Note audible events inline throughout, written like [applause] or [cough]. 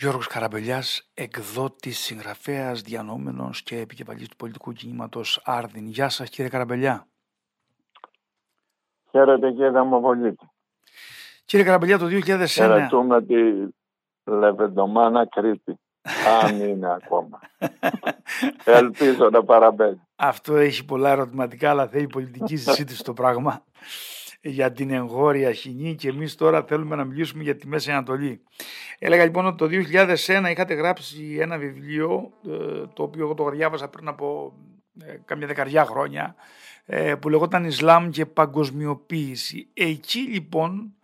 Γιώργος Καραμπελιάς, εκδότης, συγγραφέας, διανόμενος και επικεφαλής του πολιτικού κινήματος Άρδιν. Γεια σας κύριε Καραμπελιά. Χαίρετε κύριε Δαμοβολίτη. Κύριε Καραμπελιά, το 2001... Χαιρετούμε τη Λεβεντομάνα Κρήτη. [laughs] Αν είναι ακόμα. Ελπίζω να παραμένει. Αυτό έχει πολλά ερωτηματικά, αλλά θέλει πολιτική συζήτηση το πράγμα για την εγχώρια χινή και εμείς τώρα θέλουμε να μιλήσουμε για τη Μέση Ανατολή. Έλεγα λοιπόν ότι το 2001 είχατε γράψει ένα βιβλίο ε, το οποίο εγώ το διάβασα πριν από ε, κάμια δεκαριά χρόνια ε, που λεγόταν Ισλάμ και Παγκοσμιοποίηση. Εκεί λοιπόν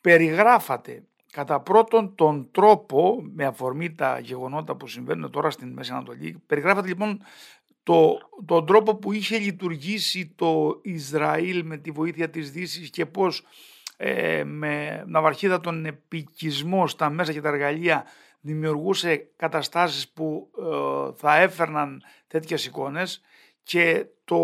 περιγράφατε κατά πρώτον τον τρόπο με αφορμή τα γεγονότα που συμβαίνουν τώρα στην Μέση Ανατολή περιγράφατε λοιπόν το, τον τρόπο που είχε λειτουργήσει το Ισραήλ με τη βοήθεια της Δύσης και πώς ε, με ναυαρχίδα τον επικισμό στα μέσα και τα εργαλεία δημιουργούσε καταστάσεις που ε, θα έφερναν τέτοιες εικόνες. Και το,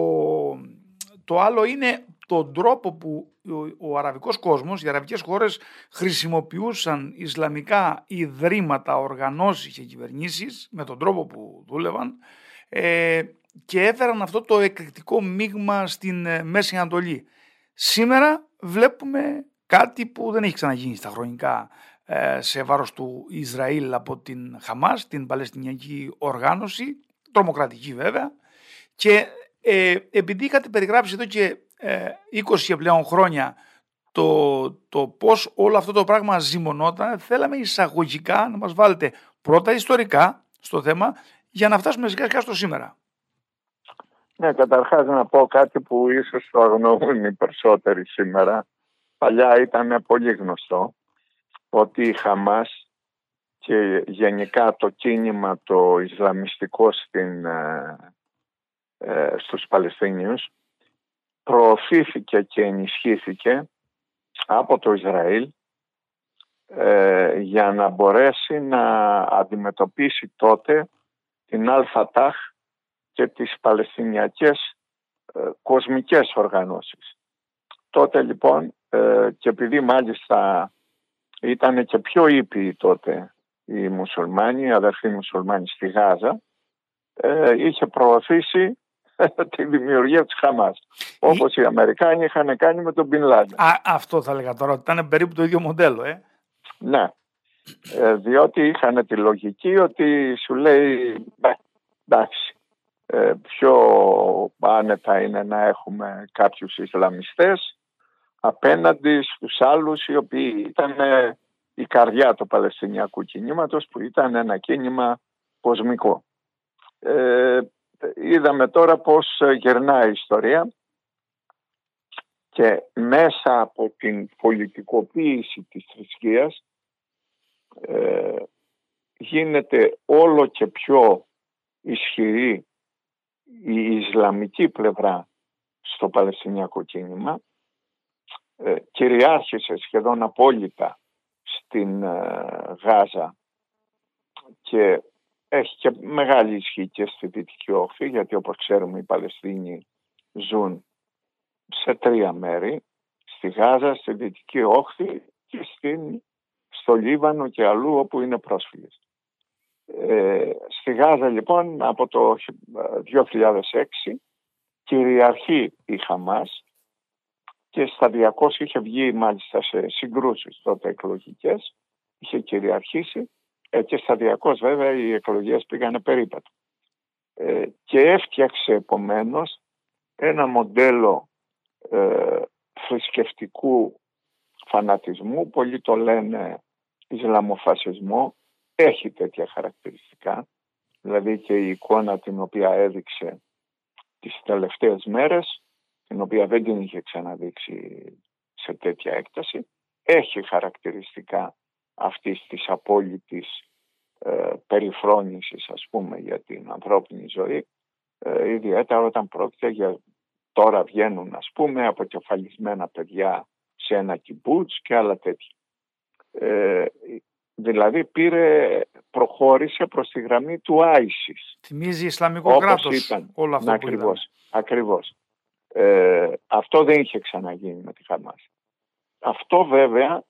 το άλλο είναι τον τρόπο που ο, ο αραβικός κόσμος, οι αραβικές χώρες χρησιμοποιούσαν ισλαμικά ιδρύματα, οργανώσεις και κυβερνήσεις με τον τρόπο που δούλευαν ε, και έφεραν αυτό το εκρηκτικό μείγμα στην ε, Μέση Ανατολή. Σήμερα βλέπουμε κάτι που δεν έχει ξαναγίνει στα χρονικά ε, σε βάρος του Ισραήλ από την Χαμάς, την Παλαιστινιακή Οργάνωση, τρομοκρατική βέβαια, και ε, επειδή είχατε περιγράψει εδώ και ε, 20 πλέον χρόνια το, το πώς όλο αυτό το πράγμα ζυμωνόταν, θέλαμε εισαγωγικά να μας βάλετε πρώτα ιστορικά στο θέμα για να φτάσουμε σιγά σιγά στο σήμερα. Ναι, καταρχάς να πω κάτι που ίσως το αγνοούν οι περισσότεροι σήμερα. Παλιά ήταν πολύ γνωστό ότι η Χαμάς και γενικά το κίνημα το Ισλαμιστικό στην, ε, ε, στους Παλαιστίνιους προωθήθηκε και ενισχύθηκε από το Ισραήλ ε, για να μπορέσει να αντιμετωπίσει τότε την ΑΛΦΑΤΑΧ και τις Παλαιστινιακές ε, κοσμικές οργανώσεις. Τότε λοιπόν ε, και επειδή μάλιστα ήταν και πιο ήπιοι τότε οι μουσουλμάνοι, οι αδερφοί μουσουλμάνοι στη Γάζα, ε, είχε προωθήσει [laughs] τη δημιουργία της Χαμάς. Όπως οι Αμερικάνοι είχαν κάνει με τον Μπιν Αυτό θα έλεγα τώρα, ότι ήταν περίπου το ίδιο μοντέλο, ε. Ναι, ε, διότι είχαν τη λογική ότι σου λέει εντάξει ε, πιο άνετα είναι να έχουμε κάποιους Ισλαμιστές απέναντι στους άλλους οι οποίοι ήταν η καρδιά του Παλαιστινιακού κινήματος που ήταν ένα κίνημα κοσμικό. Ε, είδαμε τώρα πώς γερνάει η ιστορία και μέσα από την πολιτικοποίηση της θρησκείας ε, γίνεται όλο και πιο ισχυρή η Ισλαμική πλευρά στο Παλαιστινιακό κίνημα. Ε, κυριάρχησε σχεδόν απόλυτα στην ε, Γάζα και έχει και μεγάλη ισχύ και στη Δυτική Όχθη γιατί όπως ξέρουμε οι Παλαιστίνοι ζουν σε τρία μέρη στη Γάζα, στη Δυτική Όχθη και στην στο Λίβανο και αλλού όπου είναι πρόσφυγες. Ε, στη Γάζα λοιπόν από το 2006 κυριαρχεί η Χαμάς και στα 200 είχε βγει μάλιστα σε συγκρούσεις τότε εκλογικές, είχε κυριαρχήσει ε, και στα 200 βέβαια οι εκλογές πήγανε περίπατο. Ε, και έφτιαξε επομένως ένα μοντέλο ε, θρησκευτικού φανατισμού, πολλοί το λένε Ισλαμοφασισμό, έχει τέτοια χαρακτηριστικά. Δηλαδή και η εικόνα την οποία έδειξε τις τελευταίες μέρες, την οποία δεν την είχε ξαναδείξει σε τέτοια έκταση, έχει χαρακτηριστικά αυτής της απόλυτης ε, περιφρόνησης ας πούμε για την ανθρώπινη ζωή, ε, ιδιαίτερα όταν πρόκειται για τώρα βγαίνουν ας πούμε αποκεφαλισμένα παιδιά σε ένα κυμπούτς και άλλα τέτοια. Ε, δηλαδή πήρε, προχώρησε προς τη γραμμή του Άισις. Θυμίζει Ισλαμικό κράτος ήταν. όλο αυτό ναι, που ακριβώς, ακριβώς. Ε, αυτό δεν είχε ξαναγίνει με τη Χαμάς. Αυτό βέβαια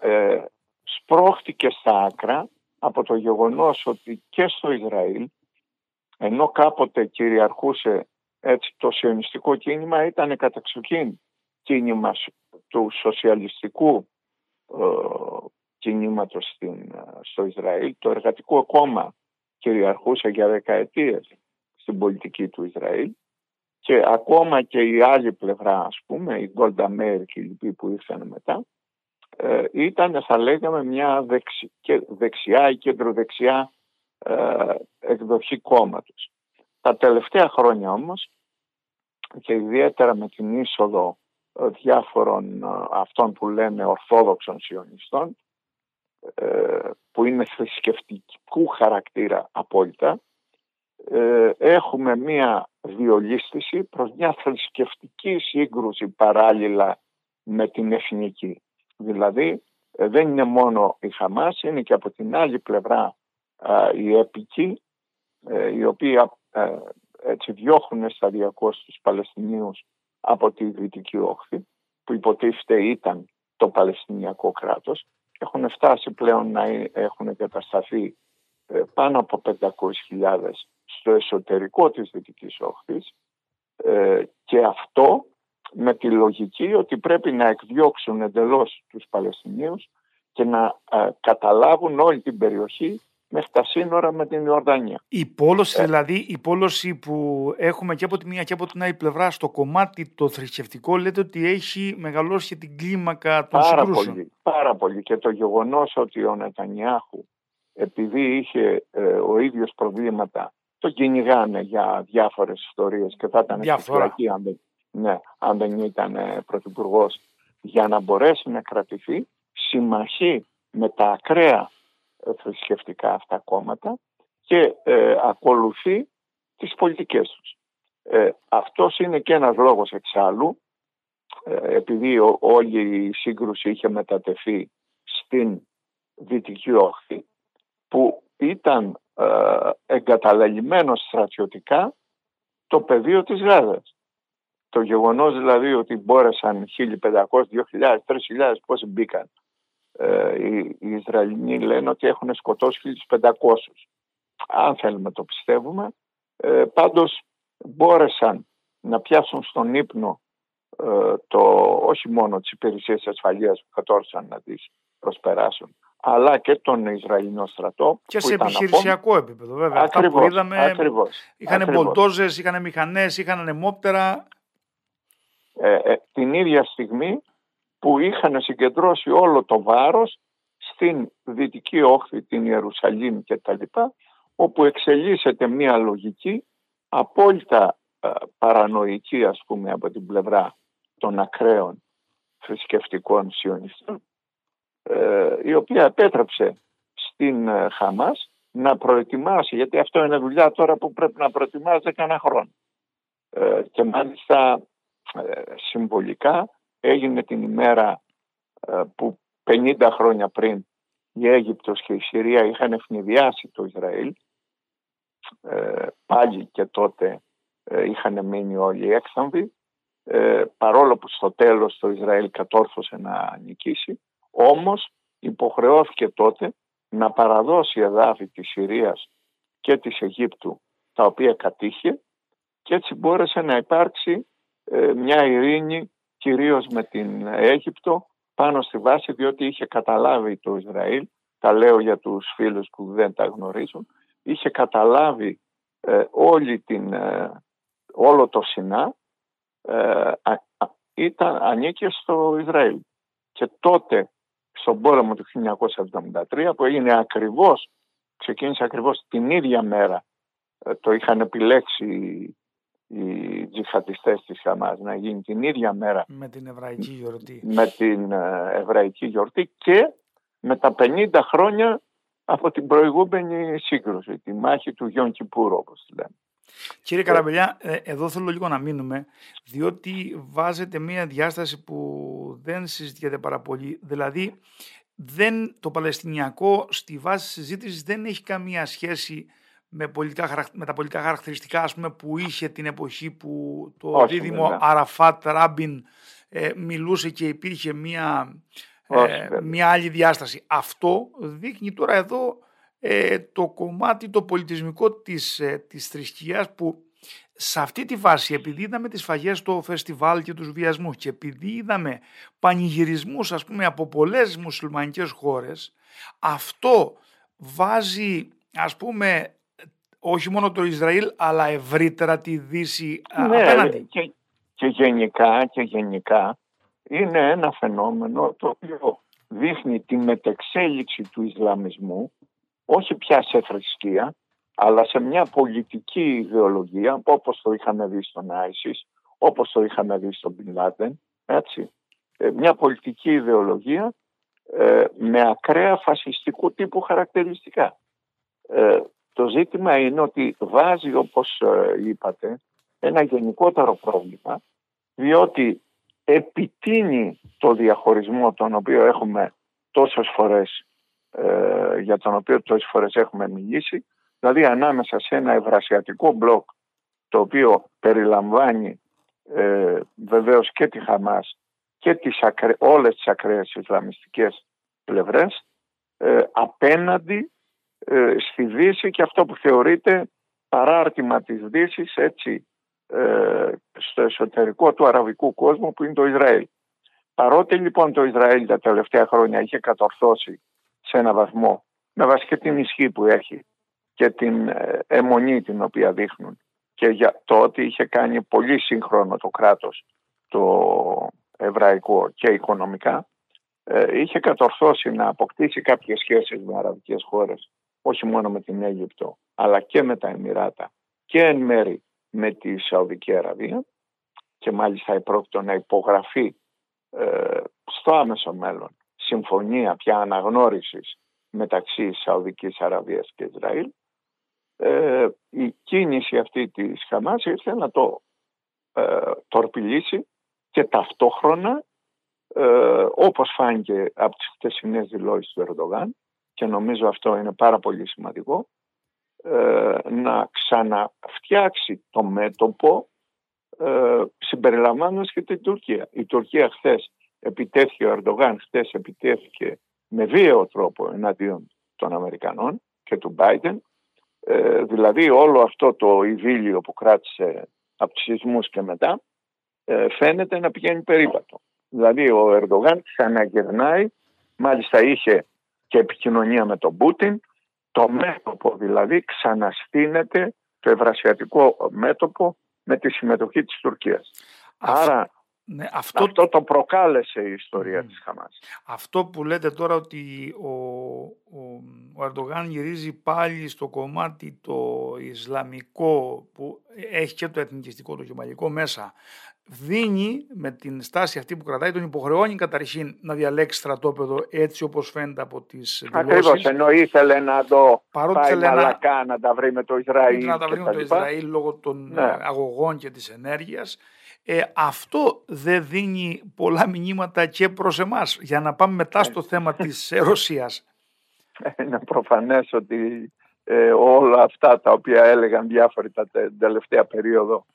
ε, σπρώχτηκε στα άκρα από το γεγονός ότι και στο Ισραήλ ενώ κάποτε κυριαρχούσε έτσι το σιωνιστικό κίνημα ήταν κατεξοχήν κίνημα του σοσιαλιστικού ε, κινήματος στην, στο Ισραήλ. Το εργατικό κόμμα κυριαρχούσε για δεκαετίες στην πολιτική του Ισραήλ και ακόμα και η άλλη πλευρά ας πούμε, η Γκόλτα Μέρ και οι λοιποί που ήρθαν μετά ε, ήταν θα λέγαμε μια δεξιά ή κεντροδεξιά ε, εκδοχή κόμματος. Τα τελευταία χρόνια όμως και ιδιαίτερα με την είσοδο ε, διάφορων αυτών που λένε ορθόδοξων σιωνιστών που είναι θρησκευτικού χαρακτήρα απόλυτα έχουμε μία διολίστηση προς μια θρησκευτική σύγκρουση παράλληλα με την εθνική. Δηλαδή ε, δεν είναι μόνο η Χαμάς, είναι και από την άλλη πλευρά οι έπικοι, ε, οι οποίοι έτσι διώχνουν σταδιακώς τους Παλαιστινίους από τη Δυτική Όχθη, που υποτίθεται ήταν το Παλαιστινιακό κράτος. Έχουν φτάσει πλέον να έχουν κατασταθεί ε, πάνω από 500.000 στο εσωτερικό της Δυτικής Όχθης και αυτό με τη λογική ότι πρέπει να εκδιώξουν εντελώς τους Παλαιστινίους και να ε, καταλάβουν όλη την περιοχή μέχρι τα σύνορα με την Ιορδανία. Η πόλωση, ε. δηλαδή, η πόλωση που έχουμε και από τη μία και από την άλλη πλευρά στο κομμάτι το θρησκευτικό, λέτε ότι έχει μεγαλώσει την κλίμακα των πάρα συγκρούσεων. Πολύ, πάρα πολύ. Και το γεγονός ότι ο Νετανιάχου, επειδή είχε ε, ο ίδιος προβλήματα, το κυνηγάνε για διάφορες ιστορίες και θα ήταν φυλακή αν δεν ναι, αν δεν ήταν ε, πρωθυπουργός, για να μπορέσει να κρατηθεί συμμαχεί με τα ακραία ε, θρησκευτικά αυτά κόμματα και ε, ακολουθεί τις πολιτικές τους. Ε, αυτός είναι και ένας λόγος εξάλλου, επειδή όλη η σύγκρουση είχε μετατεθεί στην Δυτική Όχθη, που ήταν ε, εγκαταλελειμμένο στρατιωτικά το πεδίο της Γάζας. Το γεγονός δηλαδή ότι μπόρεσαν 1.500, 2.000, 3.000 πόσοι μπήκαν. Ε, οι, οι Ισραηλινοί λένε ότι έχουν σκοτώσει 1.500. Αν θέλουμε το πιστεύουμε. Ε, πάντως μπόρεσαν να πιάσουν στον ύπνο ε, το, όχι μόνο τις υπηρεσίες ασφαλείας που κατόρθωσαν να τις προσπεράσουν αλλά και τον Ισραηλινό στρατό. Και σε επιχειρησιακό επίπεδο βέβαια. Ακριβώς, Αυτά που είδαμε ακριβώς, είχαν μπολτόζες, είχαν μηχανές, είχαν ανεμόπτερα. Ε, ε, την ίδια στιγμή που είχαν συγκεντρώσει όλο το βάρος στην δυτική όχθη, την Ιερουσαλήμ και τα λοιπά, όπου εξελίσσεται μια λογική απόλυτα ε, παρανοϊκή ας πούμε από την πλευρά των ακραίων θρησκευτικών σιωνιστών η οποία επέτρεψε στην Χαμάς να προετοιμάσει, γιατί αυτό είναι δουλειά τώρα που πρέπει να προετοιμάζεται κανένα χρόνο. και μάλιστα ε, συμβολικά έγινε την ημέρα ε, που 50 χρόνια πριν η Αίγυπτος και η Συρία είχαν ευνηδιάσει το Ισραήλ. Ε, πάλι και τότε είχαν μείνει όλοι έξαμβοι παρόλο που στο τέλος το Ισραήλ κατόρθωσε να νικήσει όμως υποχρεώθηκε τότε να παραδώσει εδάφη της Συρίας και της Αιγύπτου τα οποία κατήχε και έτσι μπόρεσε να υπάρξει ε, μια ειρήνη κυρίως με την Αίγυπτο πάνω στη βάση διότι είχε καταλάβει το Ισραήλ, τα λέω για τους φίλους που δεν τα γνωρίζουν, είχε καταλάβει ε, όλη την, ε, όλο το Σινά ήταν, ανήκε στο Ισραήλ. Και τότε στον πόλεμο του 1973 που έγινε ακριβώς, ξεκίνησε ακριβώς την ίδια μέρα, το είχαν επιλέξει οι τζιχατιστές της Χαμάς να γίνει την ίδια μέρα με την Εβραϊκή γιορτή με την ε, Εβραϊκή γιορτή και με τα 50 χρόνια από την προηγούμενη σύγκρουση, τη μάχη του Γιον Κιπούρου όπως τη λέμε. Κύριε Καραμπελιά, ε, εδώ θέλω λίγο να μείνουμε, διότι βάζετε μία διάσταση που δεν συζητιέται πάρα πολύ. Δηλαδή, δεν, το Παλαιστινιακό στη βάση συζήτησης δεν έχει καμία σχέση με, πολιτικά, με τα πολιτικά χαρακτηριστικά ας πούμε, που είχε την εποχή που το Όχι, δίδυμο Αραφάτ Ράμπιν ε, μιλούσε και υπήρχε μια, ε, μια άλλη διάσταση. Αυτό δείχνει τώρα εδώ ε, το κομμάτι το πολιτισμικό της, ε, της θρησκείας που σε αυτή τη βάση επειδή είδαμε τις φαγές στο φεστιβάλ και τους βιασμούς και επειδή είδαμε πανηγυρισμούς ας πούμε από πολλές μουσουλμανικές χώρες αυτό βάζει ας πούμε όχι μόνο το Ισραήλ αλλά ευρύτερα τη Δύση ναι, απέναντι. Και, και γενικά και γενικά είναι ένα φαινόμενο το οποίο δείχνει τη μετεξέλιξη του Ισλαμισμού όχι πια σε θρησκεία αλλά σε μια πολιτική ιδεολογία όπως το είχαμε δει στον Άισις, όπως το είχαμε δει στον Μπιν Λάντεν, έτσι. Ε, μια πολιτική ιδεολογία ε, με ακραία φασιστικού τύπου χαρακτηριστικά. Ε, το ζήτημα είναι ότι βάζει όπως είπατε ένα γενικότερο πρόβλημα διότι επιτείνει το διαχωρισμό τον οποίο έχουμε τόσες φορές για τον οποίο τόσες φορές έχουμε μιλήσει δηλαδή ανάμεσα σε ένα ευρασιατικό μπλοκ το οποίο περιλαμβάνει ε, βεβαίως και τη Χαμάς και τις ακρε... όλες τις ακραίες Ισλαμιστικές πλευρές ε, απέναντι ε, στη Δύση και αυτό που θεωρείται παράρτημα της Δύσης έτσι ε, στο εσωτερικό του αραβικού κόσμου που είναι το Ισραήλ. Παρότι λοιπόν το Ισραήλ τα τελευταία χρόνια είχε κατορθώσει σε ένα βαθμό με βάση και την ισχύ που έχει και την ε, αιμονή την οποία δείχνουν και για το ότι είχε κάνει πολύ σύγχρονο το κράτος το εβραϊκό και οικονομικά ε, είχε κατορθώσει να αποκτήσει κάποιες σχέσεις με αραβικές χώρες όχι μόνο με την Αίγυπτο αλλά και με τα Εμμυράτα και εν μέρη με τη Σαουδική Αραβία και μάλιστα επρόκειτο να υπογραφεί ε, στο άμεσο μέλλον συμφωνία πια αναγνώρισης μεταξύ Σαουδικής Αραβίας και Ισραήλ ε, η κίνηση αυτή της Χαμάς ήρθε να το ε, τορπιλήσει και ταυτόχρονα ε, όπως φάνηκε από τις χτεσινές δηλώσεις του Ερντογάν και νομίζω αυτό είναι πάρα πολύ σημαντικό ε, να ξαναφτιάξει το μέτωπο ε, συμπεριλαμβάνοντας και την Τουρκία. Η Τουρκία χθες επιτέθηκε, ο Ερντογάν χθες επιτέθηκε με βίαιο τρόπο εναντίον των Αμερικανών και του Biden ε, δηλαδή όλο αυτό το ειδήλιο που κράτησε από τους σεισμούς και μετά ε, φαίνεται να πηγαίνει περίπατο. Δηλαδή ο Ερντογάν ξαναγερνάει, μάλιστα είχε και επικοινωνία με τον Πούτιν, το μέτωπο δηλαδή ξαναστείνεται το ευρασιατικό μέτωπο με τη συμμετοχή της Τουρκίας. Άρα ναι, αυτό... αυτό το προκάλεσε η ιστορία mm. της Χαμάς. Αυτό που λέτε τώρα ότι ο, ο, ο Ερντογάν γυρίζει πάλι στο κομμάτι το Ισλαμικό που έχει και το εθνικιστικό, το γεμαλικό μέσα δίνει με την στάση αυτή που κρατάει, τον υποχρεώνει καταρχήν να διαλέξει στρατόπεδο έτσι όπως φαίνεται από τις δηλώσεις. Ακριβώς, ενώ ήθελε να το Παρότι πάει μαλακά να... να τα βρει με το Ισραήλ. Να τα βρει με το Ισραήλ λόγω των ναι. αγωγών και της ενέργειας. Ε, αυτό δεν δίνει πολλά μηνύματα και προς εμάς. Για να πάμε μετά στο θέμα της Ρωσίας. Είναι προφανές ότι ε, όλα αυτά τα οποία έλεγαν διάφοροι τα τελευταία περίοδο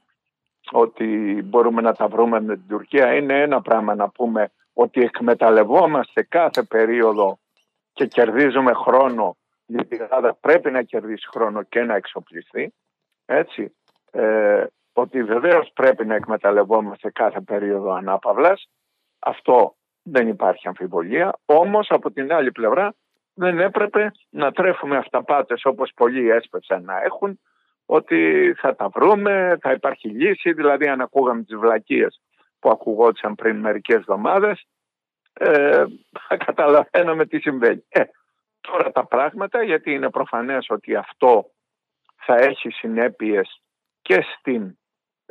ότι μπορούμε να τα βρούμε με την Τουρκία είναι ένα πράγμα να πούμε ότι εκμεταλλευόμαστε κάθε περίοδο και κερδίζουμε χρόνο γιατί η Ελλάδα πρέπει να κερδίσει χρόνο και να εξοπλιστεί έτσι. Ε, ότι βεβαίως πρέπει να εκμεταλλευόμαστε κάθε περίοδο ανάπαυλας. Αυτό δεν υπάρχει αμφιβολία. Όμως από την άλλη πλευρά δεν έπρεπε να τρέφουμε αυταπάτες όπως πολλοί έσπευσαν να έχουν ότι θα τα βρούμε, θα υπάρχει λύση. Δηλαδή αν ακούγαμε τις βλακίες που ακουγόντουσαν πριν μερικές εβδομάδες ε, θα καταλαβαίναμε τι συμβαίνει. Ε, τώρα τα πράγματα γιατί είναι προφανές ότι αυτό θα έχει συνέπειες και στην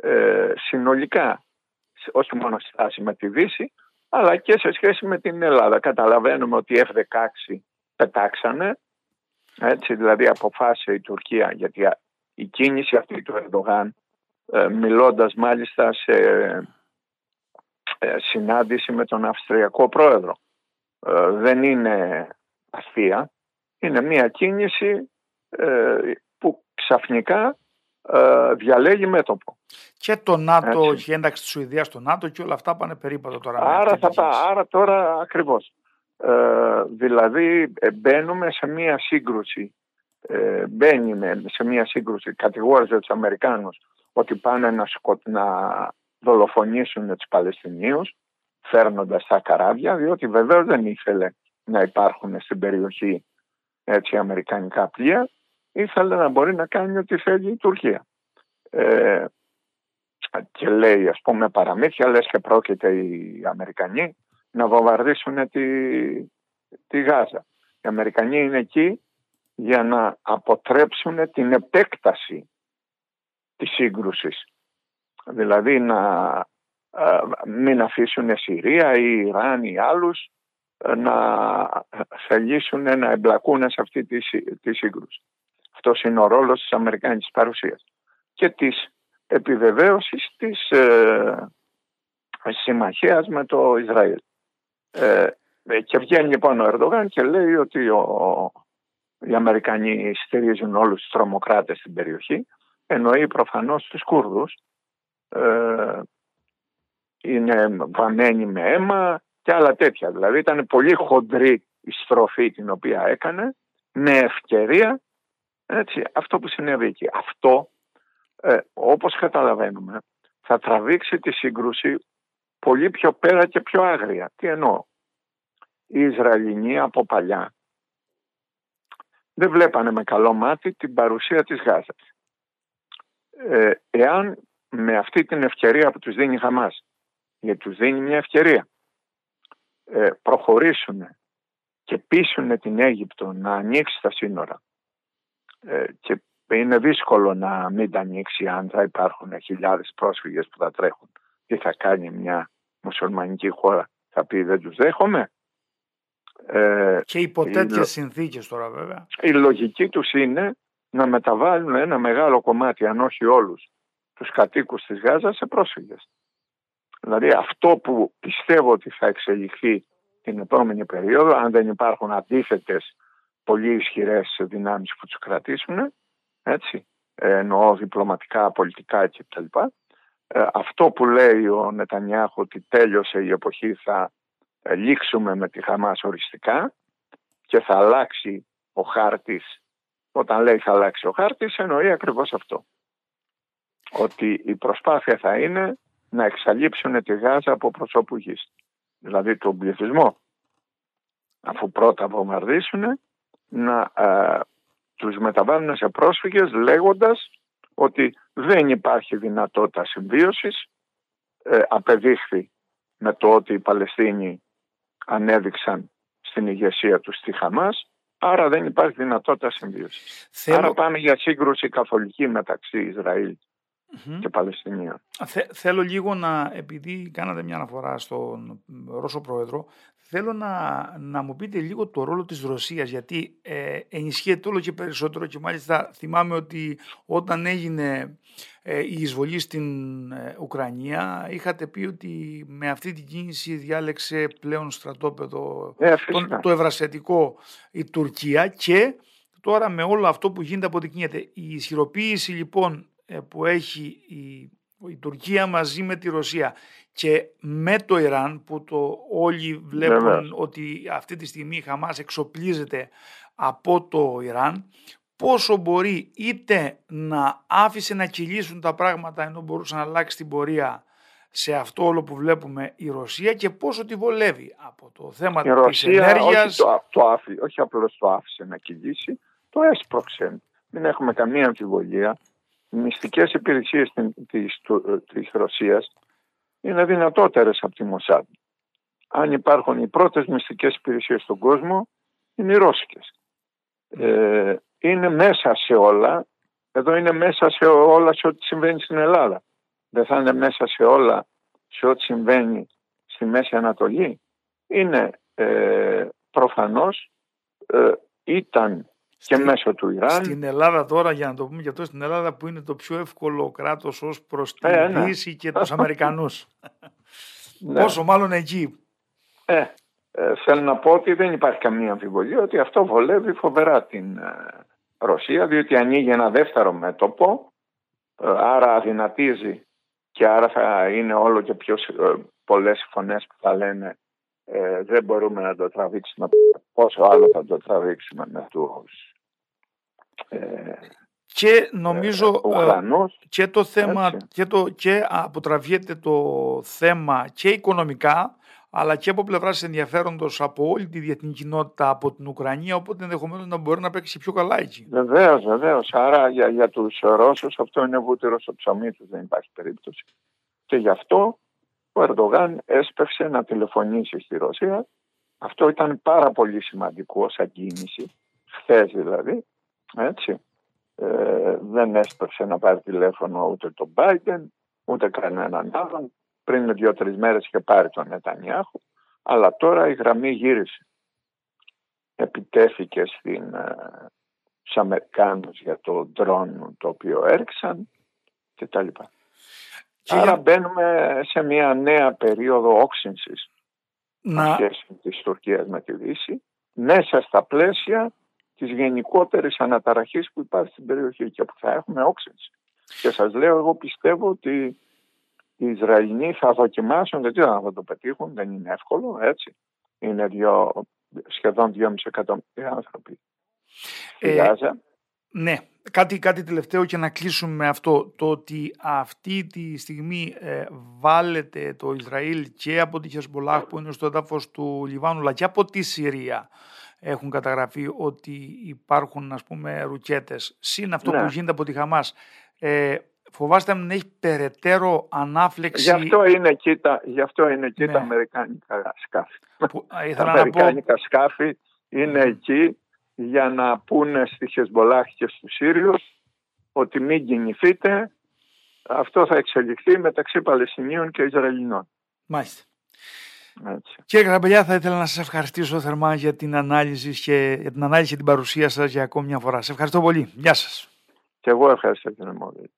ε, συνολικά, όχι μόνο στη στάση με τη Δύση, αλλά και σε σχέση με την Ελλάδα. Καταλαβαίνουμε ότι οι F-16 πετάξανε, έτσι δηλαδή αποφάσισε η Τουρκία, γιατί η κίνηση αυτή του Ερντογάν, ε, μιλώντας μάλιστα σε ε, συνάντηση με τον Αυστριακό Πρόεδρο, ε, δεν είναι αστεία, είναι μια κίνηση που ξαφνικά ε, διαλέγει μέτωπο. Και το ΝΑΤΟ, Έτσι. η ένταξη της Σουηδίας στο ΝΑΤΟ και όλα αυτά πάνε περίπατο τώρα. Άρα, θα πά, άρα τώρα ακριβώς. Ε, δηλαδή ε, μπαίνουμε σε μία σύγκρουση, ε, μπαίνει σε μία σύγκρουση, κατηγόρησε τους Αμερικάνους ότι πάνε να, σκο, να δολοφονήσουν τους Παλαιστινίους φέρνοντας τα καράβια, διότι βεβαίως δεν ήθελε να υπάρχουν στην περιοχή έτσι αμερικανικά πλοία, ήθελε να μπορεί να κάνει ό,τι θέλει η Τουρκία. Ε, και λέει ας πούμε παραμύθια, λες και πρόκειται οι Αμερικανοί να βομβαρδίσουν τη, τη Γάζα. Οι Αμερικανοί είναι εκεί για να αποτρέψουν την επέκταση της σύγκρουσης. Δηλαδή να μην αφήσουν Συρία ή Ιράν ή άλλους να θελήσουν να εμπλακούν σε αυτή τη, τη σύγκρουση. Αυτός είναι ο ρόλος της Αμερικάνικης παρουσίας και της επιβεβαίωσης της ε, συμμαχίας με το Ισραήλ. Ε, και βγαίνει λοιπόν ο Ερντογάν και λέει ότι ο, οι Αμερικανοί στηρίζουν όλους τους τρομοκράτες στην περιοχή. Εννοεί προφανώς τους Κούρδους. Ε, είναι βαμμένοι με αίμα και άλλα τέτοια. Δηλαδή ήταν πολύ χοντρή η στροφή την οποία έκανε με ευκαιρία έτσι, αυτό που συνέβη εκεί. Αυτό ε, όπως καταλαβαίνουμε θα τραβήξει τη σύγκρουση πολύ πιο πέρα και πιο άγρια. Τι εννοώ; Οι Ισραηλινοί από παλιά δεν βλέπανε με καλό μάτι την παρουσία της Γάζας. Ε, εάν με αυτή την ευκαιρία που τους δίνει η Χαμάς, γιατί τους δίνει μια ευκαιρία, ε, προχωρήσουν και πείσουν την Αίγυπτο να ανοίξει τα σύνορα ε, και είναι δύσκολο να μην τα ανοίξει αν θα υπάρχουν χιλιάδες πρόσφυγες που θα τρέχουν. Τι θα κάνει μια μουσουλμανική χώρα, θα πει δεν τους δέχομαι. Ε, και υπό τέτοιες συνθήκες τώρα βέβαια. Η λογική τους είναι να μεταβάλουν ένα μεγάλο κομμάτι, αν όχι όλους, τους κατοίκους της Γάζας σε πρόσφυγες. Δηλαδή αυτό που πιστεύω ότι θα εξελιχθεί την επόμενη περίοδο, αν δεν υπάρχουν αντίθετες πολύ ισχυρές δυνάμεις που τους κρατήσουν, έτσι, ε, εννοώ διπλωματικά, πολιτικά κτλ. Ε, αυτό που λέει ο Νετανιάχου ότι τέλειωσε η εποχή θα ε, λήξουμε με τη Χαμάς οριστικά και θα αλλάξει ο χάρτης. Όταν λέει θα αλλάξει ο χάρτης εννοεί ακριβώς αυτό. Ότι η προσπάθεια θα είναι να εξαλείψουν τη Γάζα από προσώπου γης δηλαδή τον πληθυσμό. Αφού πρώτα βομβαρδίσουν να τους μεταβάλουν σε πρόσφυγες λέγοντας ότι δεν υπάρχει δυνατότητα συμβίωσης ε, απεδείχθη με το ότι οι Παλαιστίνοι ανέδειξαν στην ηγεσία τους στη Χαμάς άρα δεν υπάρχει δυνατότητα συμβίωσης. Άρα πάμε για σύγκρουση καθολική μεταξύ Ισραήλ και Παλαιστινίων. θέλω λίγο να, επειδή κάνατε μια αναφορά στον Ρώσο Πρόεδρο, θέλω να, να μου πείτε λίγο το ρόλο της Ρωσίας, γιατί ε, ενισχύεται όλο και περισσότερο και μάλιστα θυμάμαι ότι όταν έγινε ε, η εισβολή στην ε, Ουκρανία είχατε πει ότι με αυτή την κίνηση διάλεξε πλέον στρατόπεδο ε, το, το ευρασιατικό η Τουρκία και τώρα με όλο αυτό που γίνεται αποδεικνύεται. Η ισχυροποίηση λοιπόν ε, που έχει η, η Τουρκία μαζί με τη Ρωσία και με το Ιράν που το όλοι βλέπουν ότι αυτή τη στιγμή η Χαμάς εξοπλίζεται από το Ιράν πόσο μπορεί είτε να άφησε να κυλήσουν τα πράγματα ενώ μπορούσε να αλλάξει την πορεία σε αυτό όλο που βλέπουμε η Ρωσία και πόσο τη βολεύει από το θέμα η της Ρωσία ενέργειας. Όχι, το, το άφη, όχι απλώς το άφησε να κυλήσει, το έσπρωξε. Δεν έχουμε καμία αμφιβολία οι μυστικές υπηρεσίες της, της Ρωσίας είναι δυνατότερες από τη Μοσάντ. Αν υπάρχουν οι πρώτες μυστικές υπηρεσίες στον κόσμο, είναι οι Ρώσικες. Ε, είναι μέσα σε όλα, εδώ είναι μέσα σε όλα σε ό,τι συμβαίνει στην Ελλάδα. Δεν θα είναι μέσα σε όλα σε ό,τι συμβαίνει στη Μέση Ανατολή. Είναι ε, προφανώς ε, ήταν και μέσω του Ιράν. Στην Ελλάδα τώρα, για να το πούμε και αυτό, στην Ελλάδα που είναι το πιο εύκολο κράτος ως προς τη ε, ναι. Δύση και τους Αμερικανούς. [laughs] ναι. Πόσο μάλλον εκεί. Ε, ε, θέλω να πω ότι δεν υπάρχει καμία αμφιβολία ότι αυτό βολεύει φοβερά την ε, Ρωσία διότι ανοίγει ένα δεύτερο μέτωπο ε, άρα αδυνατίζει και άρα θα είναι όλο και πιο πολλές φωνές που θα λένε ε, δεν μπορούμε να το τραβήξουμε πόσο άλλο θα το τραβήξουμε με τους ε, και νομίζω ε, και το θέμα και, το, και αποτραβιέται το θέμα και οικονομικά αλλά και από πλευράς ενδιαφέροντος από όλη τη διεθνή κοινότητα από την Ουκρανία, οπότε ενδεχομένως να μπορεί να παίξει πιο καλά εκεί. Βεβαίως, βεβαίως. Άρα για, για τους Ρώσους αυτό είναι βούτυρο στο ψωμί τους, δεν υπάρχει περίπτωση. Και γι' αυτό ο Ερντογάν έσπευσε να τηλεφωνήσει στη Ρωσία. Αυτό ήταν πάρα πολύ σημαντικό σαν κίνηση, χθες δηλαδή. Έτσι. Ε, δεν έσπευσε να πάρει τηλέφωνο ούτε τον Biden, ούτε κανέναν άλλον πριν δύο-τρεις μέρες είχε πάρει τον Νετανιάχου, αλλά τώρα η γραμμή γύρισε. Επιτέθηκε στην, ε, στους Αμερικάνους για το ντρόν το οποίο έριξαν και τα λοιπά. Και Άρα μπαίνουμε σε μια νέα περίοδο όξυνσης να... σχέσης της Τουρκίας με τη Δύση μέσα στα πλαίσια της γενικότερης αναταραχής που υπάρχει στην περιοχή και που θα έχουμε όξυνση. Και σας λέω, εγώ πιστεύω ότι οι Ισραηλοί θα δοκιμάσουν, δεν ξέρω αν θα το πετύχουν, δεν είναι εύκολο, έτσι. Είναι δυο, σχεδόν 2,5 εκατομμύρια άνθρωποι ε, Ναι, κάτι, κάτι τελευταίο και να κλείσουμε με αυτό. Το ότι αυτή τη στιγμή ε, βάλετε το Ισραήλ και από τη Χεσμολάχ που είναι στο έδαφος του Λιβάνου αλλά και από τη Συρία έχουν καταγραφεί ότι υπάρχουν ας πούμε ρουκέτες. Συν αυτό ναι. που γίνεται από τη Χαμάς. Ε, φοβάστε να έχει περαιτέρω ανάφλεξη. Γι' αυτό είναι εκεί τα, γι αυτό είναι εκεί τα ναι. αμερικάνικα σκάφη. Που, τα αμερικάνικα πω... σκάφη είναι εκεί για να πούνε στη Χεσμολάχ και στους Σύριους ότι μην κινηθείτε, αυτό θα εξελιχθεί μεταξύ Παλαιστινίων και Ισραηλινών. Μάλιστα. Έτσι. Κύριε Γραμπελιά, θα ήθελα να σας ευχαριστήσω θερμά για την ανάλυση και, για την ανάλυση και την παρουσία σας για ακόμη μια φορά. Σε ευχαριστώ πολύ. Γεια σας. Και εγώ ευχαριστώ την Εμόδη.